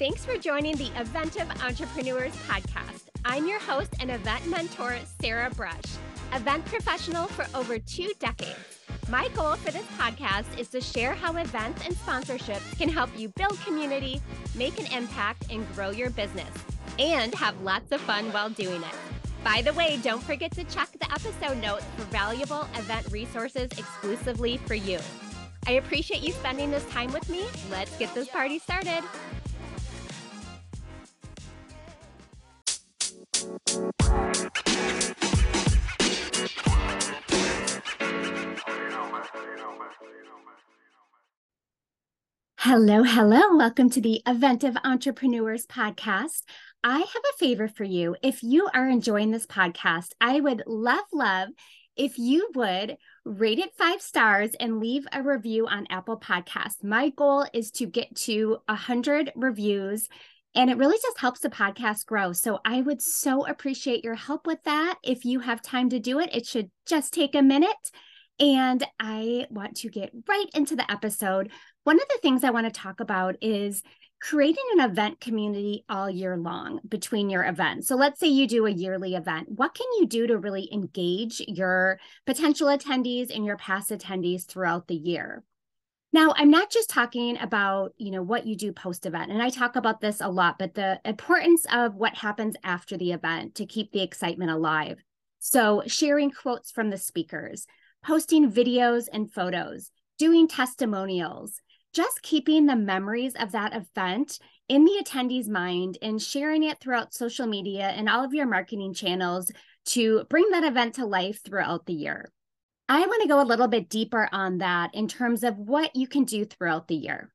Thanks for joining the Eventive Entrepreneurs Podcast. I'm your host and event mentor, Sarah Brush, event professional for over two decades. My goal for this podcast is to share how events and sponsorships can help you build community, make an impact, and grow your business, and have lots of fun while doing it. By the way, don't forget to check the episode notes for valuable event resources exclusively for you. I appreciate you spending this time with me. Let's get this party started. Hello, hello. Welcome to the Eventive Entrepreneurs Podcast. I have a favor for you. If you are enjoying this podcast, I would love, love if you would rate it five stars and leave a review on Apple Podcasts. My goal is to get to 100 reviews and it really just helps the podcast grow. So I would so appreciate your help with that. If you have time to do it, it should just take a minute. And I want to get right into the episode. One of the things I want to talk about is creating an event community all year long between your events. So let's say you do a yearly event. What can you do to really engage your potential attendees and your past attendees throughout the year? Now, I'm not just talking about, you know, what you do post event, and I talk about this a lot, but the importance of what happens after the event to keep the excitement alive. So, sharing quotes from the speakers, posting videos and photos, doing testimonials, just keeping the memories of that event in the attendee's mind and sharing it throughout social media and all of your marketing channels to bring that event to life throughout the year. I want to go a little bit deeper on that in terms of what you can do throughout the year.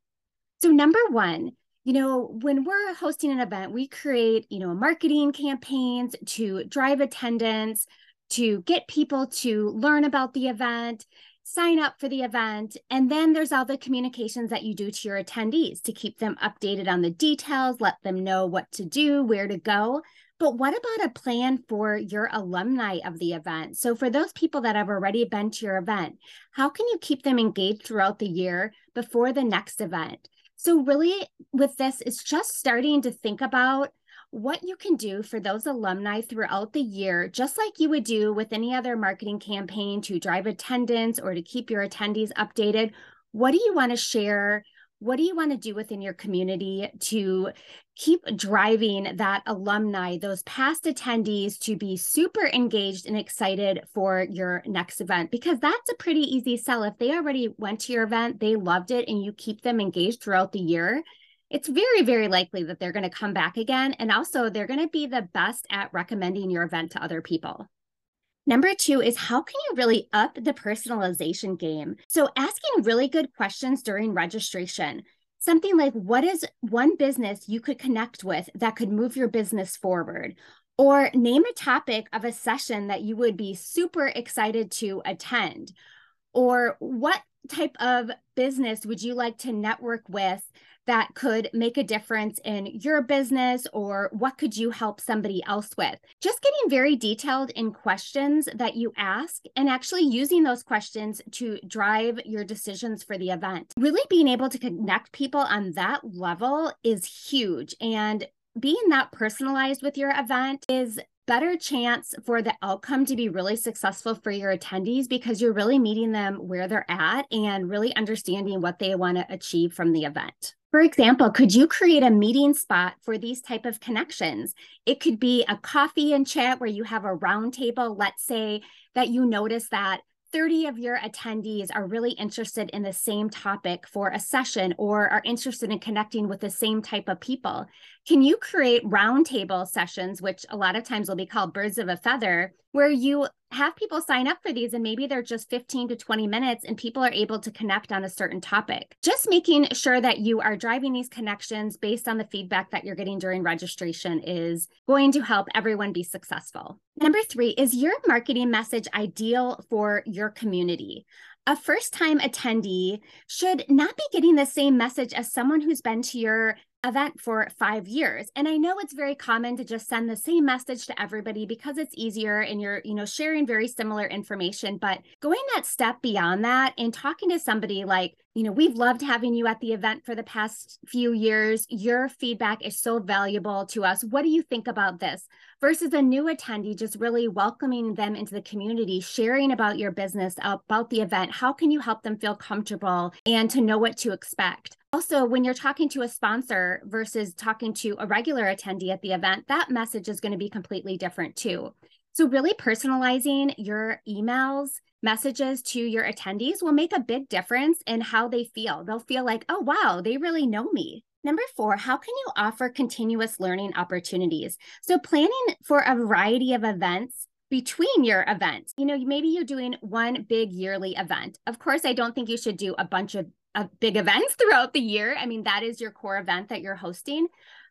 So, number one, you know, when we're hosting an event, we create, you know, marketing campaigns to drive attendance, to get people to learn about the event, sign up for the event. And then there's all the communications that you do to your attendees to keep them updated on the details, let them know what to do, where to go. But what about a plan for your alumni of the event? So, for those people that have already been to your event, how can you keep them engaged throughout the year before the next event? So, really, with this, it's just starting to think about what you can do for those alumni throughout the year, just like you would do with any other marketing campaign to drive attendance or to keep your attendees updated. What do you want to share? what do you want to do within your community to keep driving that alumni, those past attendees to be super engaged and excited for your next event? Because that's a pretty easy sell. If they already went to your event, they loved it, and you keep them engaged throughout the year, it's very, very likely that they're going to come back again. And also, they're going to be the best at recommending your event to other people. Number two is how can you really up the personalization game? So, asking really good questions during registration. Something like, what is one business you could connect with that could move your business forward? Or name a topic of a session that you would be super excited to attend. Or what type of business would you like to network with that could make a difference in your business or what could you help somebody else with? Just getting very detailed in questions that you ask and actually using those questions to drive your decisions for the event. Really being able to connect people on that level is huge. And being that personalized with your event is better chance for the outcome to be really successful for your attendees because you're really meeting them where they're at and really understanding what they want to achieve from the event. For example, could you create a meeting spot for these type of connections? It could be a coffee and chat where you have a roundtable. Let's say that you notice that 30 of your attendees are really interested in the same topic for a session or are interested in connecting with the same type of people. Can you create roundtable sessions, which a lot of times will be called birds of a feather, where you have people sign up for these and maybe they're just 15 to 20 minutes and people are able to connect on a certain topic. Just making sure that you are driving these connections based on the feedback that you're getting during registration is going to help everyone be successful. Number three, is your marketing message ideal for your community? A first time attendee should not be getting the same message as someone who's been to your event for five years. And I know it's very common to just send the same message to everybody because it's easier and you're, you know, sharing very similar information. But going that step beyond that and talking to somebody like you know, we've loved having you at the event for the past few years. Your feedback is so valuable to us. What do you think about this? Versus a new attendee, just really welcoming them into the community, sharing about your business, about the event. How can you help them feel comfortable and to know what to expect? Also, when you're talking to a sponsor versus talking to a regular attendee at the event, that message is going to be completely different too. So, really personalizing your emails messages to your attendees will make a big difference in how they feel. They'll feel like, oh, wow, they really know me. Number four, how can you offer continuous learning opportunities? So, planning for a variety of events between your events. You know, maybe you're doing one big yearly event. Of course, I don't think you should do a bunch of, of big events throughout the year. I mean, that is your core event that you're hosting.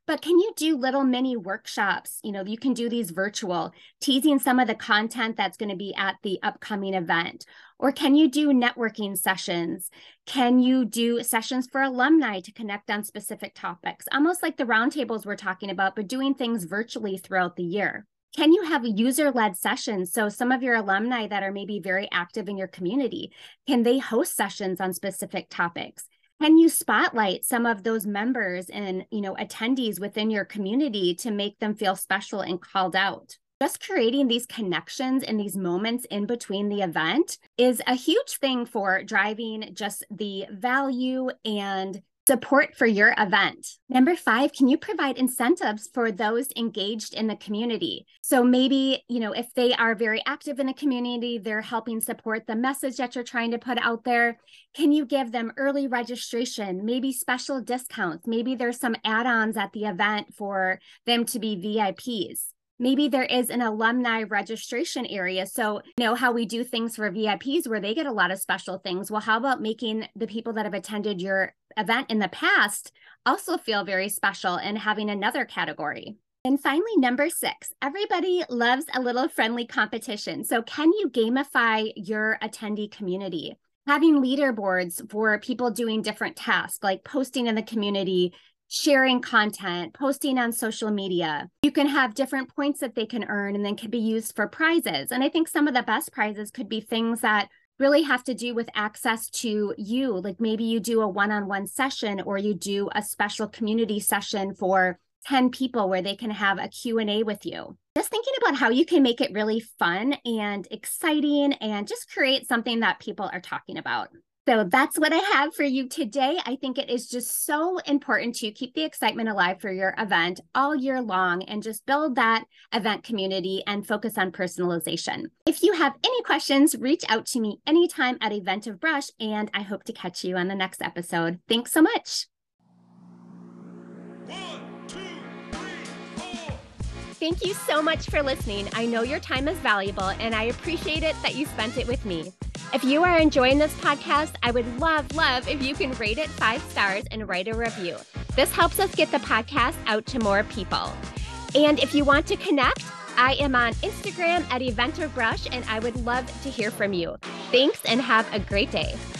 But can you do little mini workshops? You know you can do these virtual teasing some of the content that's going to be at the upcoming event. Or can you do networking sessions? Can you do sessions for alumni to connect on specific topics? Almost like the roundtables we're talking about but doing things virtually throughout the year can you have user led sessions? So, some of your alumni that are maybe very active in your community, can they host sessions on specific topics? can you spotlight some of those members and you know attendees within your community to make them feel special and called out just creating these connections and these moments in between the event is a huge thing for driving just the value and Support for your event. Number five, can you provide incentives for those engaged in the community? So maybe, you know, if they are very active in the community, they're helping support the message that you're trying to put out there. Can you give them early registration, maybe special discounts? Maybe there's some add ons at the event for them to be VIPs maybe there is an alumni registration area. So, you know how we do things for VIPs where they get a lot of special things. Well, how about making the people that have attended your event in the past also feel very special and having another category? And finally, number six, everybody loves a little friendly competition. So, can you gamify your attendee community? Having leaderboards for people doing different tasks, like posting in the community, sharing content, posting on social media. You can have different points that they can earn and then can be used for prizes. And I think some of the best prizes could be things that really have to do with access to you. Like maybe you do a one on one session or you do a special community session for 10 people where they can have a q&a with you just thinking about how you can make it really fun and exciting and just create something that people are talking about so that's what I have for you today. I think it is just so important to keep the excitement alive for your event all year long and just build that event community and focus on personalization. If you have any questions, reach out to me anytime at Eventive Brush, and I hope to catch you on the next episode. Thanks so much. Thank you so much for listening. I know your time is valuable, and I appreciate it that you spent it with me. If you are enjoying this podcast, I would love, love if you can rate it five stars and write a review. This helps us get the podcast out to more people. And if you want to connect, I am on Instagram at Eventive Brush, and I would love to hear from you. Thanks and have a great day.